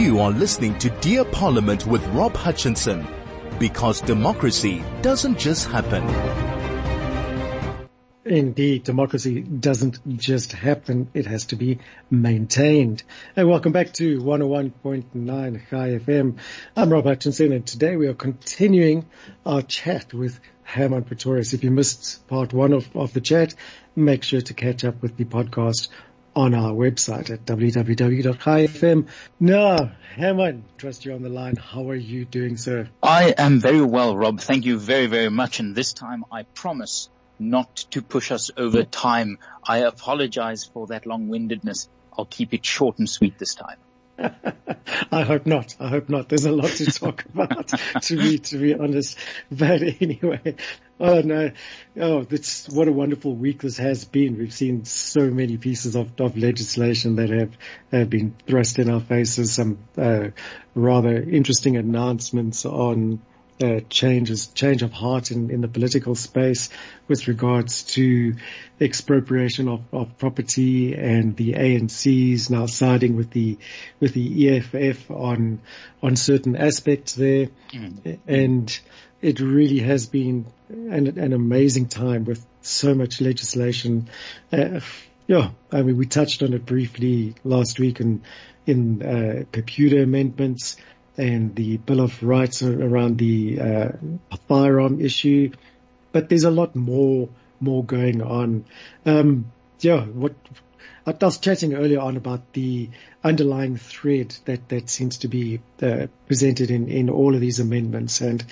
You are listening to Dear Parliament with Rob Hutchinson because democracy doesn't just happen. Indeed, democracy doesn't just happen, it has to be maintained. And welcome back to 101.9 Chai FM. I'm Rob Hutchinson and today we are continuing our chat with Hermann Pretorius. If you missed part one of, of the chat, make sure to catch up with the podcast on our website at www.chaifm. Now, Hermann, trust you on the line. How are you doing, sir? I am very well, Rob. Thank you very, very much. And this time I promise not to push us over time. I apologize for that long-windedness. I'll keep it short and sweet this time. I hope not. I hope not. There's a lot to talk about, to be to be honest. But anyway, oh no, oh, that's what a wonderful week this has been. We've seen so many pieces of, of legislation that have have been thrust in our faces. Some uh, rather interesting announcements on uh, changes, change of heart in, in the political space with regards to expropriation of, of property and the ANCs now siding with the, with the EFF on, on certain aspects there. Mm. And it really has been an, an amazing time with so much legislation. Uh, yeah, I mean, we touched on it briefly last week in, in, uh, PEPUDA amendments and the Bill of Rights around the uh, firearm issue, but there's a lot more more going on. Um, yeah, what I was chatting earlier on about the underlying thread that, that seems to be uh, presented in, in all of these amendments. And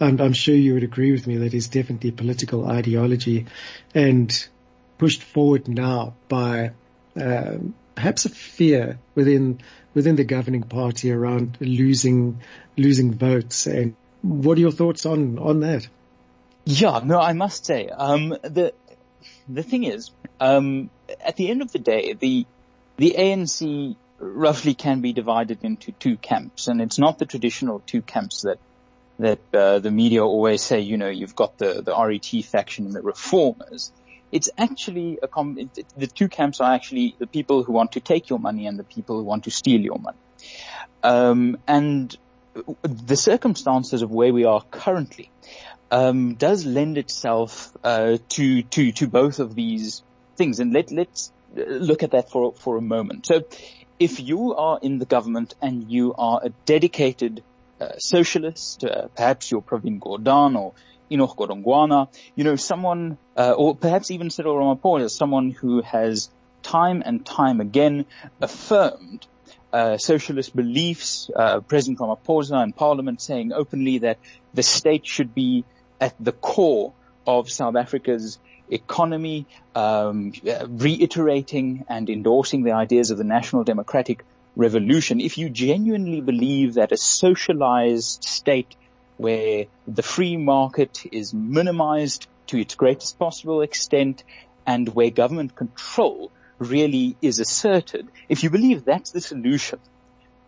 I'm, I'm sure you would agree with me that is definitely political ideology and pushed forward now by uh, perhaps a fear within within the governing party around losing losing votes. And what are your thoughts on on that? Yeah, no, I must say, um, the the thing is, um, at the end of the day, the the ANC roughly can be divided into two camps, and it's not the traditional two camps that that uh, the media always say. You know, you've got the the RET faction and the reformers it's actually a com- the two camps are actually the people who want to take your money and the people who want to steal your money. Um, and the circumstances of where we are currently um, does lend itself uh, to to to both of these things. And let let's look at that for for a moment. So, if you are in the government and you are a dedicated uh, socialist, uh, perhaps you're Pravin Gordhan or Enoch Godongwana, you know, someone, uh, or perhaps even Cyril Ramaphosa, someone who has time and time again affirmed uh, socialist beliefs, uh, President Ramaphosa in Parliament saying openly that the state should be at the core of South Africa's economy, um, reiterating and endorsing the ideas of the national democratic revolution. If you genuinely believe that a socialized state where the free market is minimized to its greatest possible extent and where government control really is asserted, if you believe that's the solution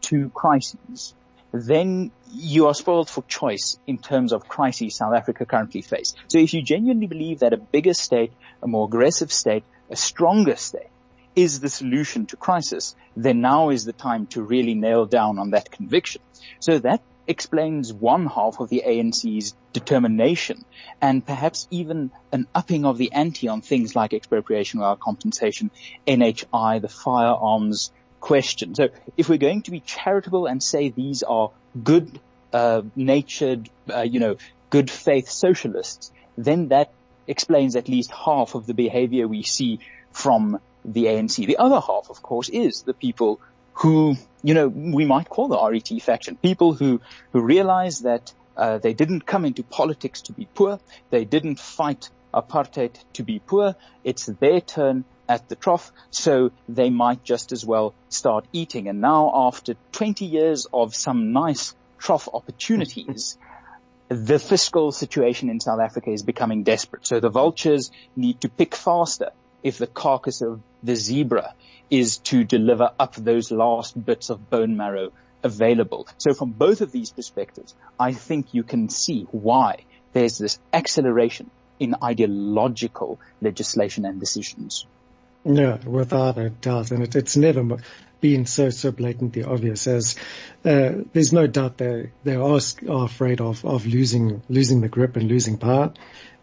to crises, then you are spoiled for choice in terms of crises South Africa currently face. So if you genuinely believe that a bigger state, a more aggressive state, a stronger state is the solution to crisis, then now is the time to really nail down on that conviction. So that explains one half of the ANC's determination and perhaps even an upping of the ante on things like expropriation without compensation, NHI, the firearms question. So if we're going to be charitable and say these are good, uh, natured, uh, you know, good faith socialists, then that explains at least half of the behavior we see from the ANC. The other half, of course, is the people who, you know, we might call the RET faction. People who, who realize that uh, they didn't come into politics to be poor. They didn't fight apartheid to be poor. It's their turn at the trough, so they might just as well start eating. And now after 20 years of some nice trough opportunities, the fiscal situation in South Africa is becoming desperate. So the vultures need to pick faster if the carcass of the zebra is to deliver up those last bits of bone marrow available. So from both of these perspectives, I think you can see why there's this acceleration in ideological legislation and decisions. Yeah, without a doubt. And it, it's never, been so so blatantly obvious as uh, there's no doubt they they are, are afraid of of losing losing the grip and losing power,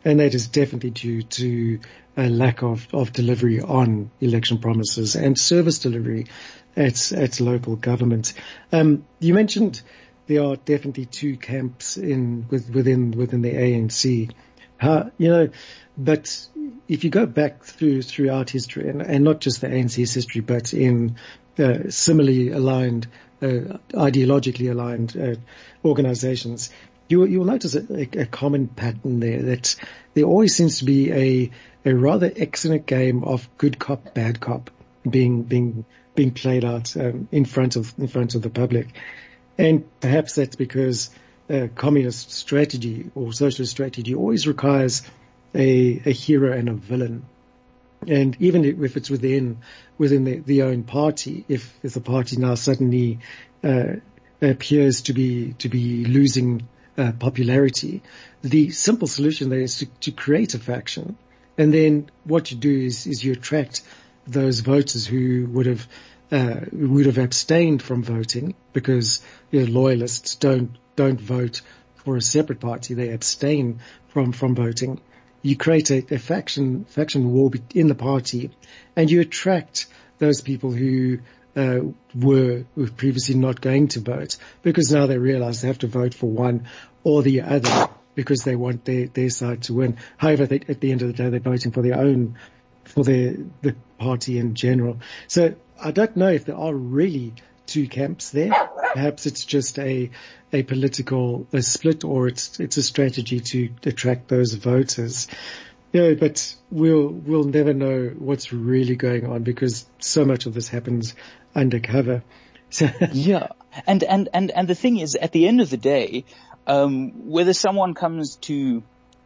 and that is definitely due to a lack of of delivery on election promises and service delivery at at local government. Um, you mentioned there are definitely two camps in with, within within the ANC. Uh, you know, but if you go back through throughout history, and, and not just the ANC's history, but in uh, similarly aligned, uh, ideologically aligned uh, organizations, you, you'll notice a, a, common pattern there that there always seems to be a, a rather excellent game of good cop, bad cop being, being, being played out um, in front of, in front of the public. And perhaps that's because uh, communist strategy or socialist strategy always requires a, a hero and a villain. And even if it's within within the, the own party, if if the party now suddenly uh, appears to be to be losing uh, popularity, the simple solution there is to, to create a faction, and then what you do is is you attract those voters who would have uh, would have abstained from voting because you know, loyalists don't don't vote for a separate party; they abstain from from voting. You create a, a faction faction war in the party, and you attract those people who uh, were, were previously not going to vote because now they realize they have to vote for one or the other because they want their, their side to win. However, they, at the end of the day, they're voting for their own, for their, the party in general. So I don't know if there are really two camps there. Perhaps it's just a a political a split, or it's it's a strategy to attract those voters. Yeah, but we'll we'll never know what's really going on because so much of this happens undercover. So yeah, and and and and the thing is, at the end of the day, um, whether someone comes to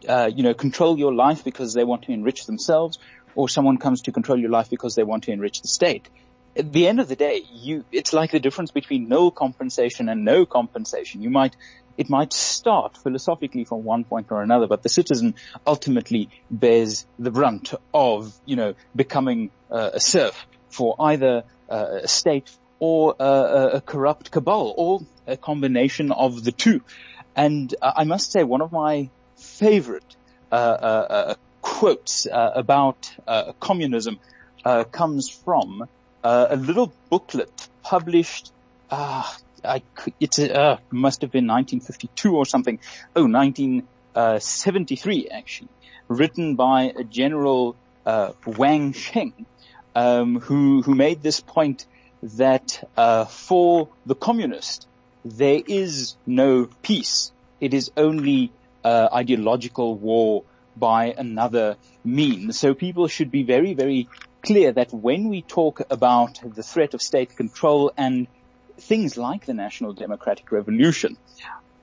uh, you know control your life because they want to enrich themselves, or someone comes to control your life because they want to enrich the state, at the end of the day, you, it's like the difference between no compensation and no compensation. You might, it might start philosophically from one point or another, but the citizen ultimately bears the brunt of, you know, becoming uh, a serf for either uh, a state or uh, a corrupt cabal or a combination of the two. And uh, I must say one of my favorite uh, uh, quotes about communism comes from a little booklet published, uh, I, it uh, must have been 1952 or something. Oh, 1973 actually, written by a General uh, Wang Sheng, um, who who made this point that uh, for the communist there is no peace. It is only uh, ideological war by another means. So people should be very, very clear that when we talk about the threat of state control and things like the National Democratic Revolution,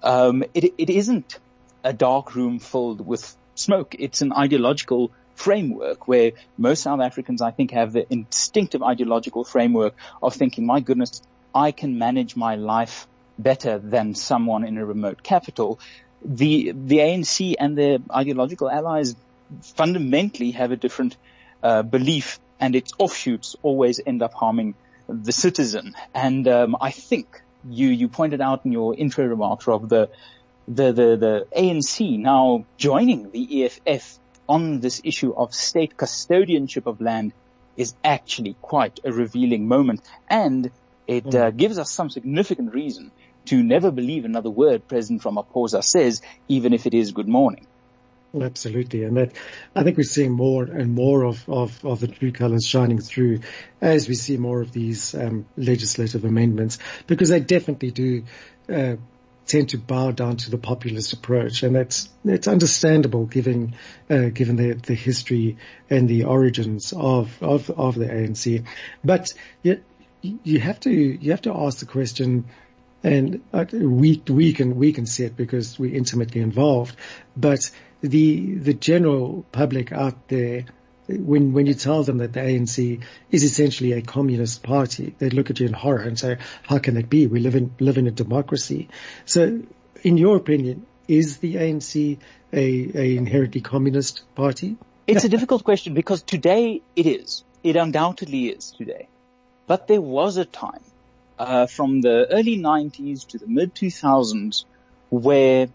um, it, it isn't a dark room filled with smoke. It's an ideological framework where most South Africans, I think, have the instinctive ideological framework of thinking, my goodness, I can manage my life better than someone in a remote capital. The, the ANC and their ideological allies fundamentally have a different uh, belief and its offshoots always end up harming the citizen. And um, I think you you pointed out in your intro remarks, Rob, the the the, the ANC now joining the EFF on this issue of state custodianship of land is actually quite a revealing moment, and it mm. uh, gives us some significant reason to never believe another word President Ramaphosa says, even if it is good morning. Absolutely. And that, I think we're seeing more and more of, of, of the true colors shining through as we see more of these um, legislative amendments because they definitely do uh, tend to bow down to the populist approach. And that's, it's understandable given, uh, given the, the history and the origins of, of, of the ANC. But you, you have to, you have to ask the question, and uh, we, we can, we can see it because we're intimately involved, but the the general public out there, when when you tell them that the ANC is essentially a communist party, they look at you in horror and say, "How can that be? We live in live in a democracy." So, in your opinion, is the ANC a, a inherently communist party? It's a difficult question because today it is. It undoubtedly is today. But there was a time, uh, from the early 90s to the mid 2000s where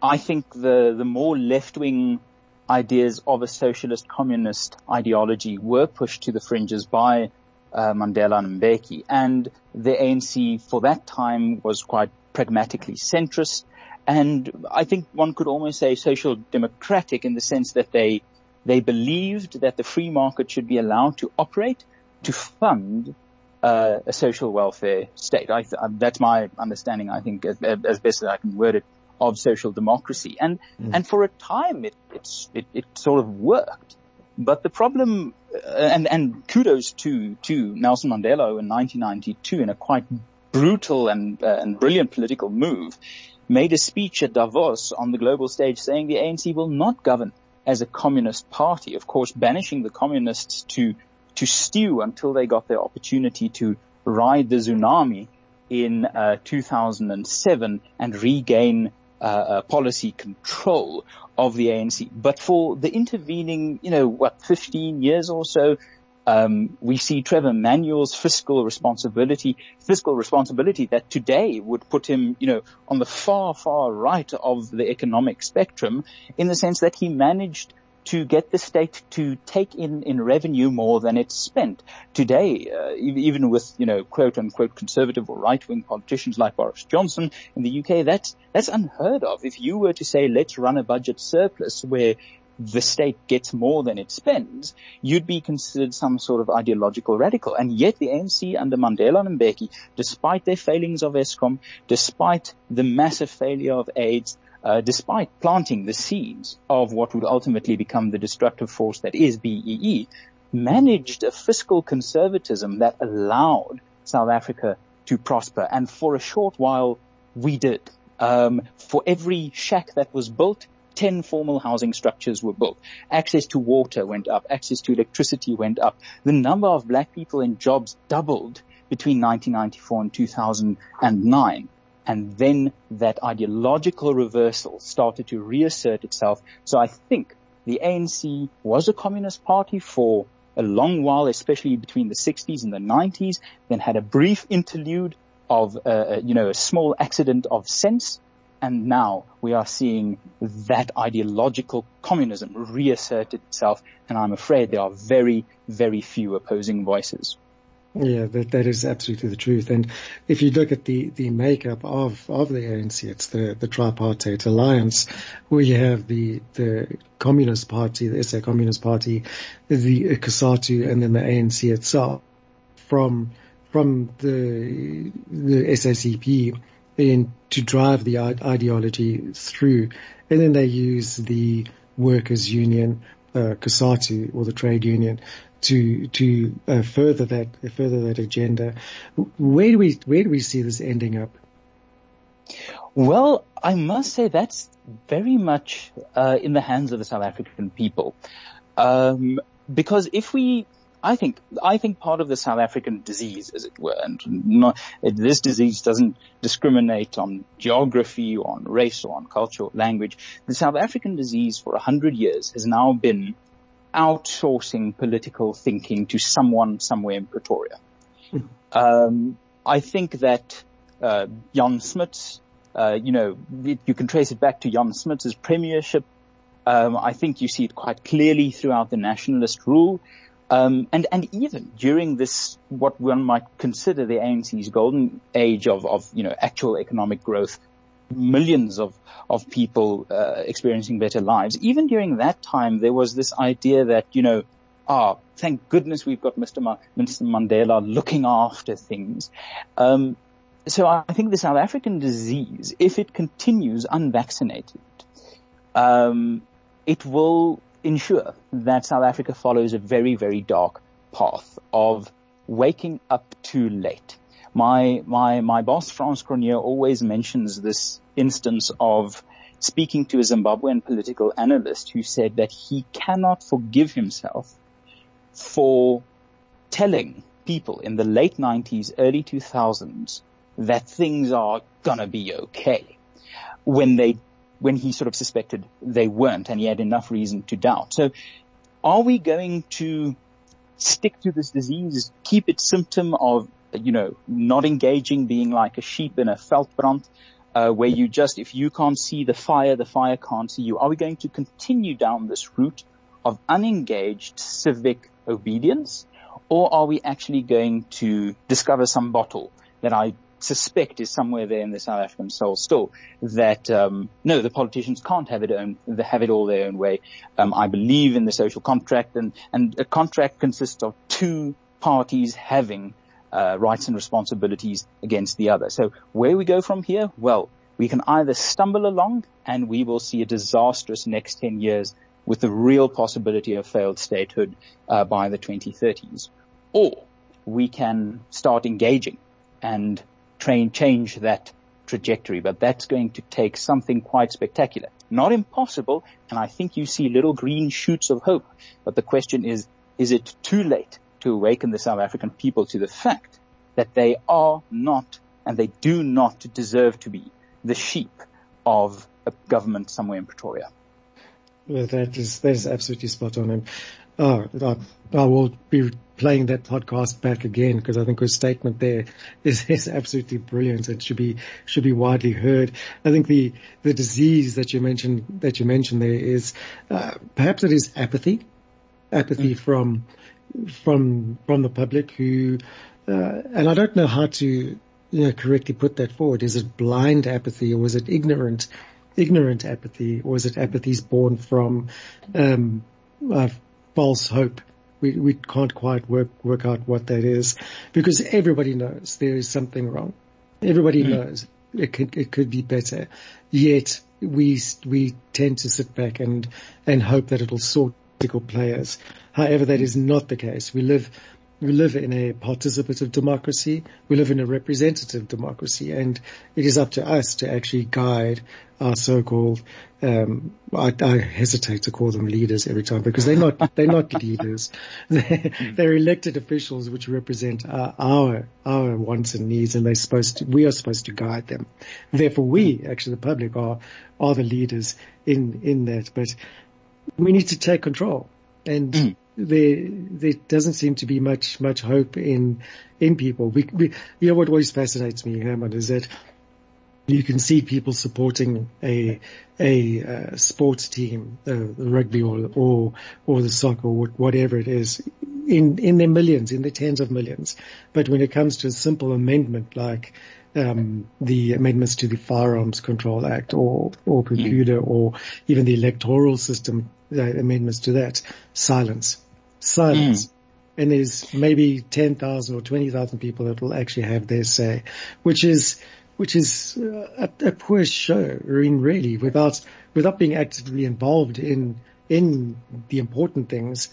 I think the, the more left-wing ideas of a socialist communist ideology were pushed to the fringes by uh, Mandela and Mbeki. And the ANC for that time was quite pragmatically centrist. And I think one could almost say social democratic in the sense that they, they believed that the free market should be allowed to operate to fund uh, a social welfare state. I, that's my understanding, I think, as, as best as I can word it of social democracy. And, mm. and for a time it, it, it sort of worked. But the problem, uh, and, and kudos to, to Nelson Mandela in 1992 in a quite brutal and, uh, and brilliant political move, made a speech at Davos on the global stage saying the ANC will not govern as a communist party, of course, banishing the communists to, to stew until they got their opportunity to ride the tsunami in uh, 2007 and regain uh, uh, policy control of the ANC. But for the intervening, you know, what, 15 years or so, um, we see Trevor Manuel's fiscal responsibility, fiscal responsibility that today would put him, you know, on the far, far right of the economic spectrum in the sense that he managed to get the state to take in, in revenue more than it's spent. Today, uh, even with, you know, quote unquote conservative or right wing politicians like Boris Johnson in the UK, that's, that's unheard of. If you were to say, let's run a budget surplus where the state gets more than it spends, you'd be considered some sort of ideological radical. And yet the ANC under Mandela and Mbeki, despite their failings of Eskom, despite the massive failure of AIDS, uh, despite planting the seeds of what would ultimately become the destructive force that is BEE, managed a fiscal conservatism that allowed South Africa to prosper. And for a short while, we did. Um, for every shack that was built, 10 formal housing structures were built. Access to water went up. Access to electricity went up. The number of black people in jobs doubled between 1994 and 2009 and then that ideological reversal started to reassert itself. So I think the ANC was a communist party for a long while, especially between the 60s and the 90s, then had a brief interlude of, uh, uh, you know, a small accident of sense. And now we are seeing that ideological communism reassert itself. And I'm afraid there are very, very few opposing voices. Yeah, that, that is absolutely the truth. And if you look at the, the makeup of, of the ANC, it's the, the tripartite alliance where you have the, the Communist Party, the SA Communist Party, the COSATU, and then the ANC itself from, from the, the SACP in to drive the ideology through. And then they use the workers union, uh, COSATU or the trade union to to uh, further that further that agenda. Where do we where do we see this ending up? Well, I must say that's very much uh, in the hands of the South African people, um, because if we. I think I think part of the South African disease, as it were, and not, this disease doesn't discriminate on geography or on race or on culture or language. The South African disease for a hundred years has now been outsourcing political thinking to someone somewhere in Pretoria. Mm. Um, I think that uh, Jan Smuts, uh, you know, you can trace it back to Jan Smuts' premiership. Um, I think you see it quite clearly throughout the nationalist rule. Um, and, and even during this, what one might consider the ANC's golden age of, of, you know, actual economic growth, millions of, of people uh, experiencing better lives. Even during that time, there was this idea that, you know, ah, thank goodness we've got Mr. Ma- Mr. Mandela looking after things. Um, so I think the South African disease, if it continues unvaccinated, um, it will ensure that South Africa follows a very, very dark path of waking up too late my, my, my boss, Frans Cronje, always mentions this instance of speaking to a Zimbabwean political analyst who said that he cannot forgive himself for telling people in the late 90s, early 2000s that things are gonna be okay when they, when he sort of suspected they weren't and he had enough reason to doubt. So are we going to stick to this disease, keep its symptom of, you know, not engaging, being like a sheep in a veldbrand, uh, where you just, if you can't see the fire, the fire can't see you. Are we going to continue down this route of unengaged civic obedience? Or are we actually going to discover some bottle that I suspect is somewhere there in the South African soul still that um, no, the politicians can't have it own have it all their own way. Um, I believe in the social contract, and and a contract consists of two parties having uh, rights and responsibilities against the other. So where we go from here, well, we can either stumble along and we will see a disastrous next ten years with the real possibility of failed statehood uh, by the 2030s, or we can start engaging and train, change that trajectory, but that's going to take something quite spectacular. Not impossible, and I think you see little green shoots of hope. But the question is, is it too late to awaken the South African people to the fact that they are not and they do not deserve to be the sheep of a government somewhere in Pretoria? Well, that is, that is absolutely spot on. And Oh, I will be playing that podcast back again because I think her statement there is, is absolutely brilliant and should be should be widely heard. I think the the disease that you mentioned that you mentioned there is uh, perhaps it is apathy, apathy mm. from from from the public who, uh, and I don't know how to you know correctly put that forward. Is it blind apathy or is it ignorant? Ignorant apathy, or is it apathies born from um, uh, false hope. We, we can't quite work, work out what that is because everybody knows there is something wrong. Everybody mm. knows it could, it could be better. Yet we, we tend to sit back and, and hope that it'll sort political players. However, that is not the case. We live we live in a participative democracy. We live in a representative democracy and it is up to us to actually guide our so-called, um, I, I, hesitate to call them leaders every time because they're not, they're not leaders. They're, they're, elected officials which represent our, our, our wants and needs and they're supposed to, we are supposed to guide them. Therefore we, actually the public are, are the leaders in, in that, but we need to take control and mm there there doesn't seem to be much much hope in in people. We, we you know what always fascinates me, Hermann, is that you can see people supporting a a uh, sports team, uh, rugby or or or the soccer or whatever it is, in in their millions, in their tens of millions. But when it comes to a simple amendment like um, the amendments to the Firearms Control Act or or Computer mm. or even the electoral system uh, amendments to that, silence silence. Mm. And there's maybe 10,000 or 20,000 people that will actually have their say, which is, which is a, a poor show. I mean, really, without, without being actively involved in, in the important things,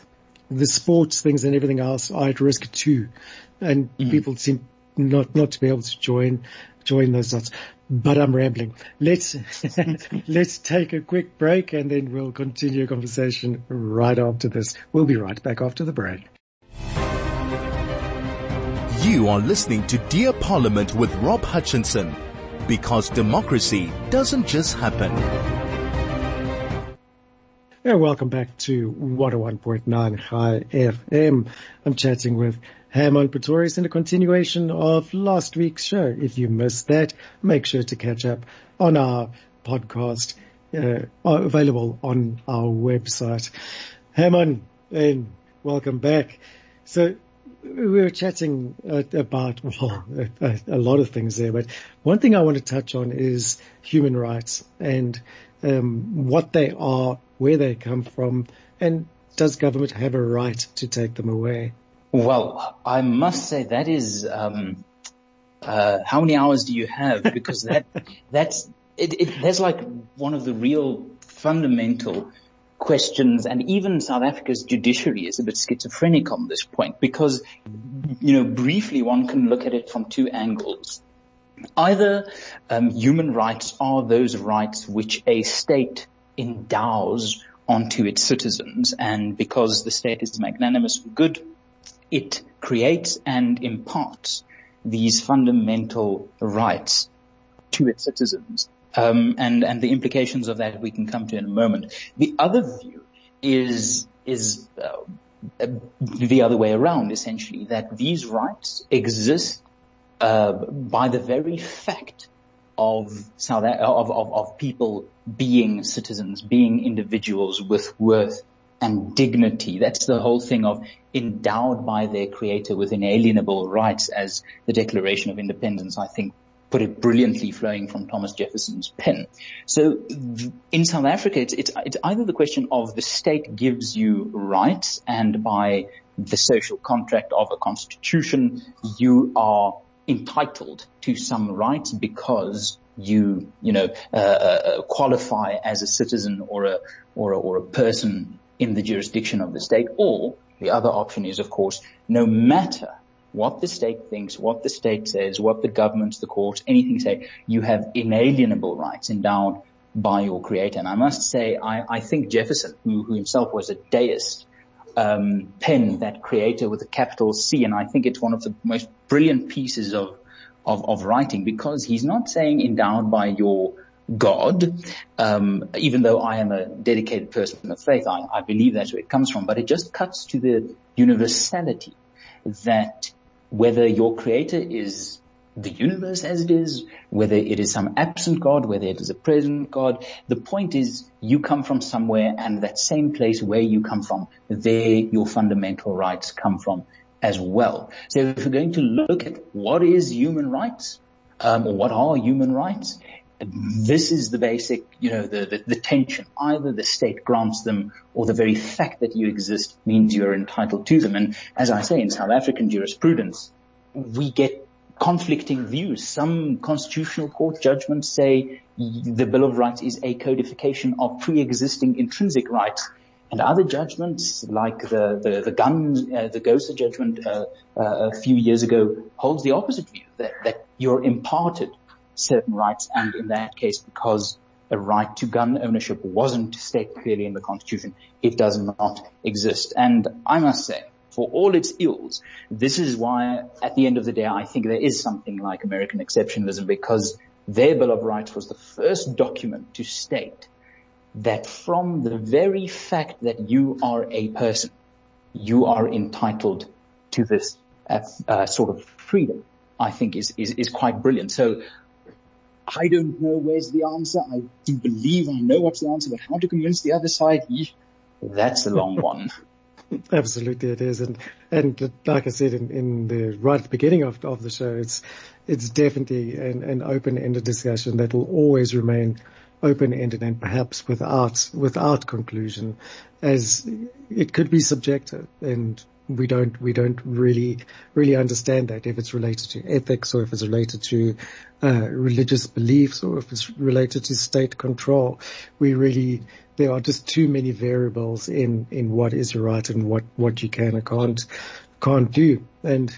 the sports things and everything else are at risk too. And mm people seem not, not to be able to join, join those dots but I'm rambling. Let's, let's take a quick break and then we'll continue a conversation right after this. We'll be right back after the break. You are listening to Dear Parliament with Rob Hutchinson because democracy doesn't just happen. And welcome back to 101.9 Chai FM. I'm chatting with Hermann Pretorius in a continuation of last week's show. If you missed that, make sure to catch up on our podcast, uh, available on our website. Hermann, and welcome back. So we were chatting uh, about well, a, a, lot of things there, but one thing I want to touch on is human rights and um, what they are, where they come from, and does government have a right to take them away? Well, I must say that is, um, uh, how many hours do you have? Because that, that's, it, it, that's like one of the real fundamental questions and even South Africa's judiciary is a bit schizophrenic on this point because, you know, briefly one can look at it from two angles. Either um, human rights are those rights which a state endows onto its citizens and because the state is magnanimous and good, it creates and imparts these fundamental rights to its citizens. Um, and and the implications of that we can come to in a moment. The other view is is uh, the other way around, essentially, that these rights exist uh, by the very fact of South of, of, of people being citizens, being individuals with worth and dignity. That's the whole thing of endowed by their creator with inalienable rights as the Declaration of Independence, I think, put it brilliantly flowing from Thomas Jefferson's pen. So in South Africa, it's, it's, it's either the question of the state gives you rights and by the social contract of a constitution, you are entitled to some rights because you, you know, uh, uh, qualify as a citizen or a, or a, or a person in the jurisdiction of the state. Or the other option is, of course, no matter what the state thinks, what the state says, what the governments, the courts, anything say, you have inalienable rights endowed by your creator. And I must say, I, I think Jefferson, who, who himself was a deist, um, penned that creator with a capital C, and I think it's one of the most brilliant pieces of, of, of writing because he's not saying endowed by your God, um, even though I am a dedicated person of faith, I, I believe that's where it comes from, but it just cuts to the universality that whether your creator is the universe as it is, whether it is some absent God, whether it is a present God. The point is you come from somewhere and that same place where you come from, there your fundamental rights come from as well. So if we're going to look at what is human rights, um, or what are human rights, this is the basic, you know, the, the, the, tension. Either the state grants them or the very fact that you exist means you're entitled to them. And as I say, in South African jurisprudence, we get conflicting views. Some constitutional court judgments say the Bill of Rights is a codification of pre-existing intrinsic rights. And other judgments, like the the, the gun, uh, the GOSA judgment uh, uh, a few years ago, holds the opposite view that, that you're imparted certain rights, and in that case, because a right to gun ownership wasn't stated clearly in the Constitution, it does not exist. And I must say, for all its ills, this is why at the end of the day, I think there is something like American exceptionalism because their Bill of Rights was the first document to state that from the very fact that you are a person, you are entitled to this uh, uh, sort of freedom, I think is, is, is quite brilliant. So I don't know where's the answer. I do believe I know what's the answer, but how to convince the other side? That's a long one. Absolutely, it is, and and like I said in, in the right at the beginning of of the show, it's it's definitely an, an open-ended discussion that will always remain open-ended and perhaps without without conclusion, as it could be subjective and we don't we don't really really understand that if it's related to ethics or if it's related to uh, religious beliefs or if it's related to state control. We really there are just too many variables in in what is right and what what you can and can't can't do. And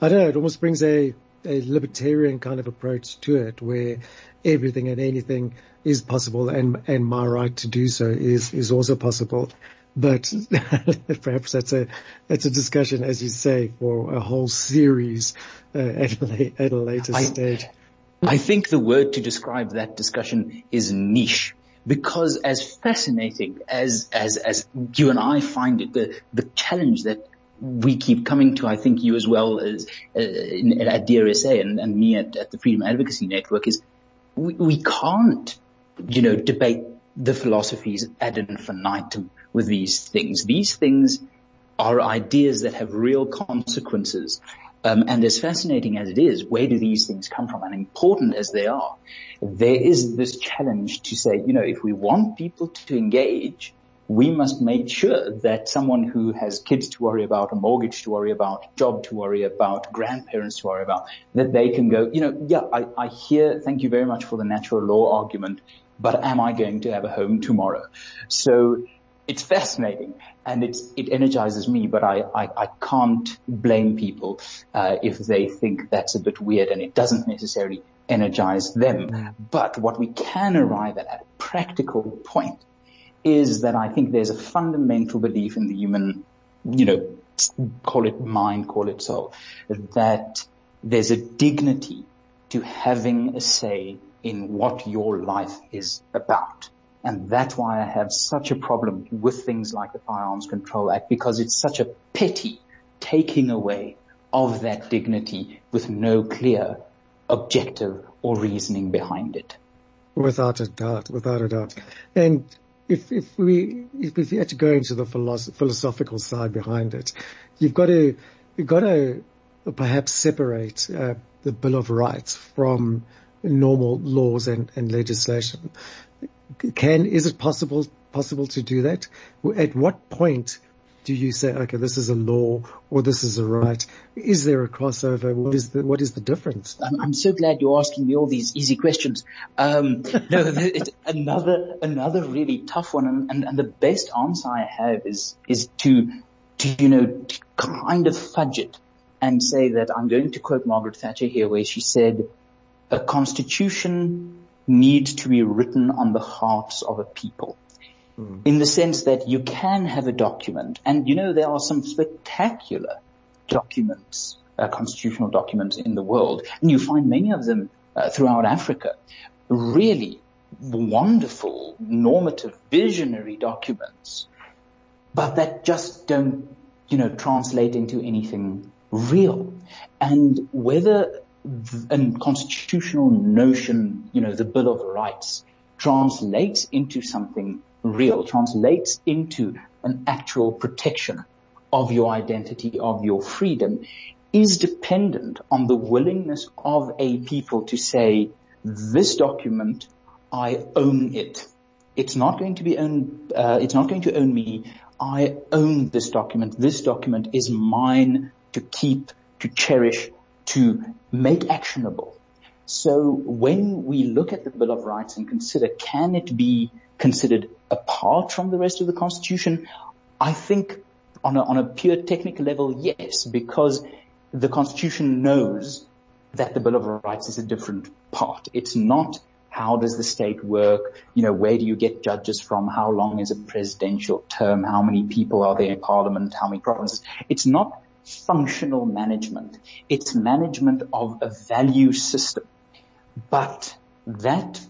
I don't know. It almost brings a a libertarian kind of approach to it, where everything and anything is possible, and and my right to do so is is also possible. But perhaps that's a that's a discussion, as you say, for a whole series uh, at, a, at a later I, stage. I think the word to describe that discussion is niche. Because as fascinating as, as, as you and I find it, the, the challenge that we keep coming to, I think you as well as uh, in, at DRSA and, and me at, at, the Freedom Advocacy Network is we, we can't, you know, debate the philosophies ad infinitum with these things. These things are ideas that have real consequences. Um, and as fascinating as it is, where do these things come from? And important as they are, there is this challenge to say, you know, if we want people to engage, we must make sure that someone who has kids to worry about, a mortgage to worry about, job to worry about, grandparents to worry about, that they can go, you know, yeah, I, I hear, thank you very much for the natural law argument, but am I going to have a home tomorrow? So it's fascinating and it's, it energizes me, but I, I, I can't blame people, uh, if they think that's a bit weird and it doesn't necessarily energize them. Mm. But what we can arrive at, at a practical point is that I think there's a fundamental belief in the human, you know, call it mind, call it soul, that there's a dignity to having a say in what your life is about. And that's why I have such a problem with things like the Firearms Control Act because it's such a petty taking away of that dignity with no clear objective or reasoning behind it. Without a doubt, without a doubt. And if, if we, if we had to go into the philosophical side behind it, you've got to, you've got to perhaps separate uh, the Bill of Rights from normal laws and, and legislation. Can, is it possible, possible to do that? At what point do you say, okay, this is a law or this is a right? Is there a crossover? What is the, what is the difference? I'm, I'm so glad you're asking me all these easy questions. Um, no, it's another, another really tough one. And, and, and, the best answer I have is, is to, to, you know, to kind of fudge it and say that I'm going to quote Margaret Thatcher here where she said, a constitution needs to be written on the hearts of a people. Mm. In the sense that you can have a document, and you know there are some spectacular documents, uh, constitutional documents in the world, and you find many of them uh, throughout Africa. Really wonderful, normative, visionary documents, but that just don't, you know, translate into anything real. And whether a constitutional notion, you know, the Bill of Rights translates into something real, translates into an actual protection of your identity, of your freedom, is dependent on the willingness of a people to say, this document, I own it. It's not going to be owned, uh, it's not going to own me. I own this document. This document is mine to keep, to cherish, to make actionable. So when we look at the Bill of Rights and consider, can it be considered apart from the rest of the Constitution? I think on a, on a pure technical level, yes, because the Constitution knows that the Bill of Rights is a different part. It's not how does the state work? You know, where do you get judges from? How long is a presidential term? How many people are there in parliament? How many provinces? It's not functional management. It's management of a value system. But that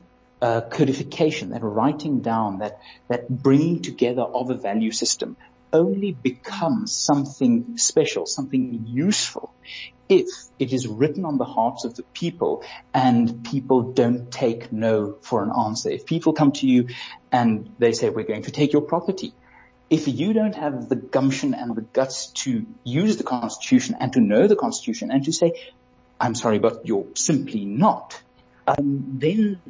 uh, codification, that writing down, that, that bringing together of a value system only becomes something special, something useful if it is written on the hearts of the people and people don't take no for an answer. If people come to you and they say, we're going to take your property, if you don't have the gumption and the guts to use the constitution and to know the constitution and to say, I'm sorry, but you're simply not, um, then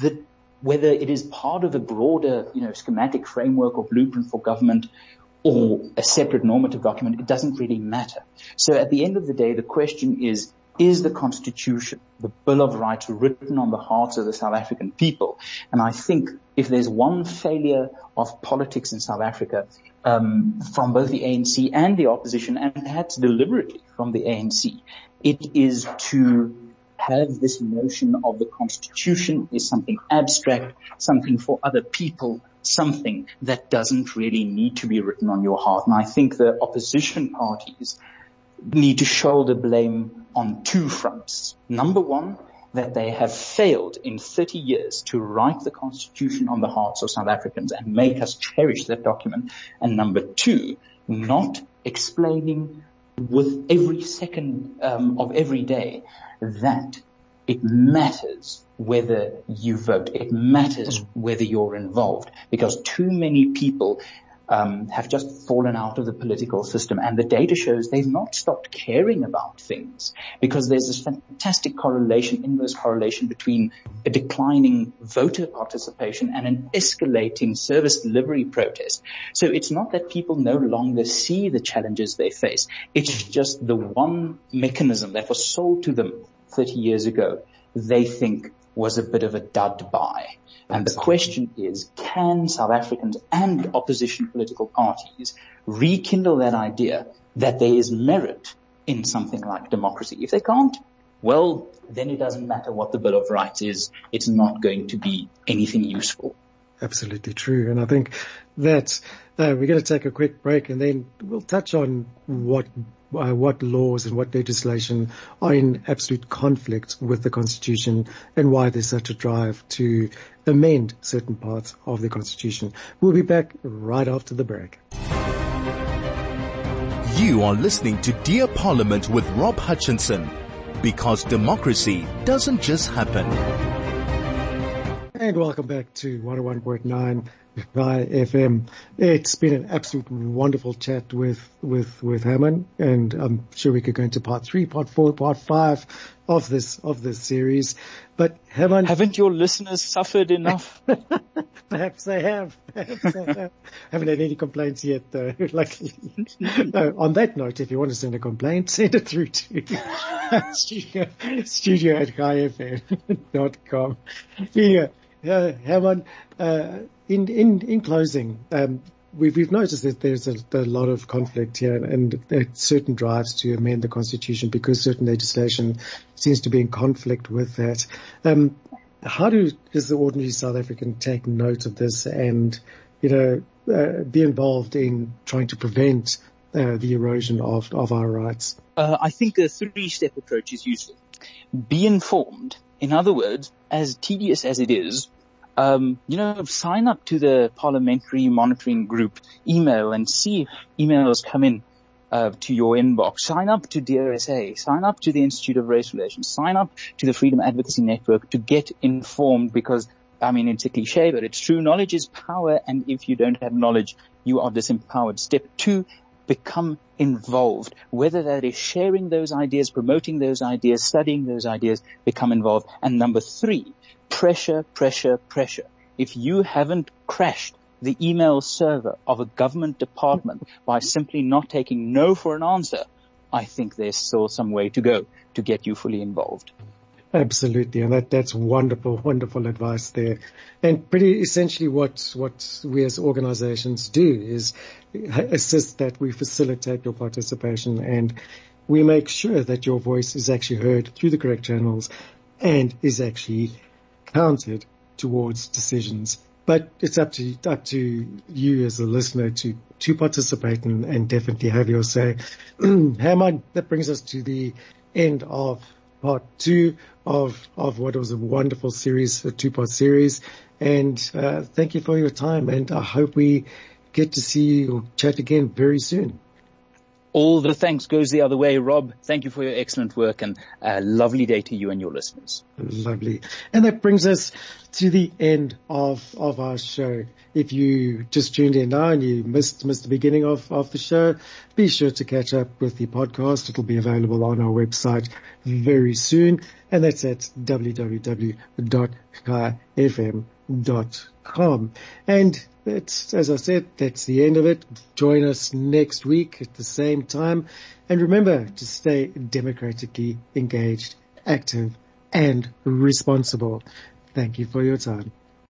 the, whether it is part of a broader, you know, schematic framework or blueprint for government or a separate normative document, it doesn't really matter. So at the end of the day, the question is, is the constitution, the Bill of Rights written on the hearts of the South African people. And I think if there's one failure of politics in South Africa, um, from both the ANC and the opposition, and perhaps deliberately from the ANC, it is to have this notion of the constitution is something abstract, something for other people, something that doesn't really need to be written on your heart. And I think the opposition parties need to shoulder blame on two fronts. Number one, that they have failed in 30 years to write the constitution on the hearts of South Africans and make us cherish that document. And number two, not explaining with every second um, of every day that it matters whether you vote. It matters whether you're involved because too many people um, have just fallen out of the political system. And the data shows they've not stopped caring about things because there's this fantastic correlation, inverse correlation between a declining voter participation and an escalating service delivery protest. So it's not that people no longer see the challenges they face. It's just the one mechanism that was sold to them 30 years ago they think was a bit of a dud buy. And the question is, can South Africans and opposition political parties rekindle that idea that there is merit in something like democracy? If they can't, well, then it doesn't matter what the Bill of Rights is. It's not going to be anything useful. Absolutely true. And I think that uh, we're going to take a quick break and then we'll touch on what uh, what laws and what legislation are in absolute conflict with the Constitution and why there's such a drive to amend certain parts of the Constitution. We'll be back right after the break. You are listening to Dear Parliament with Rob Hutchinson because democracy doesn't just happen. And welcome back to 101.9 by FM. It's been an absolute wonderful chat with, with, with Hermann and I'm sure we could go into part three, part four, part five of this, of this series. But Hammond. Haven't your listeners suffered enough? Perhaps they have. Perhaps they have. Haven't had any complaints yet though, luckily. no, on that note, if you want to send a complaint, send it through to studio, studio at chaifm.com. Yeah, uh, Hermann, uh, in, in, in closing, um, we've, we've noticed that there's a, a lot of conflict here and, and certain drives to amend the constitution because certain legislation seems to be in conflict with that. Um, how do, does the ordinary South African take note of this and, you know, uh, be involved in trying to prevent uh, the erosion of, of our rights? Uh, I think a three-step approach is useful. Be informed. In other words, as tedious as it is, um, you know, sign up to the parliamentary monitoring group email and see if emails come in uh, to your inbox. Sign up to DRSA. Sign up to the Institute of Race Relations. Sign up to the Freedom Advocacy Network to get informed because I mean, it's a cliche, but it's true. Knowledge is power. And if you don't have knowledge, you are disempowered. Step two, become involved. Whether that is sharing those ideas, promoting those ideas, studying those ideas, become involved. And number three, pressure, pressure, pressure. If you haven't crashed the email server of a government department by simply not taking no for an answer, I think there's still some way to go to get you fully involved. Absolutely, and that that's wonderful, wonderful advice there. And pretty essentially, what what we as organisations do is assist that we facilitate your participation and we make sure that your voice is actually heard through the correct channels and is actually counted towards decisions. But it's up to up to you as a listener to to participate and, and definitely have your say. Hermann, that brings us to the end of part two of of what was a wonderful series, a two part series. And uh, thank you for your time. And I hope we get to see you or chat again very soon all the thanks goes the other way. Rob, thank you for your excellent work and a lovely day to you and your listeners. Lovely. And that brings us to the end of, of our show. If you just tuned in now and you missed, missed the beginning of, of the show, be sure to catch up with the podcast. It'll be available on our website very soon. And that's at www.chaifm.com. And that's, as I said, that's the end of it. Join us next week at the same time. And remember to stay democratically engaged, active, and responsible. Thank you for your time.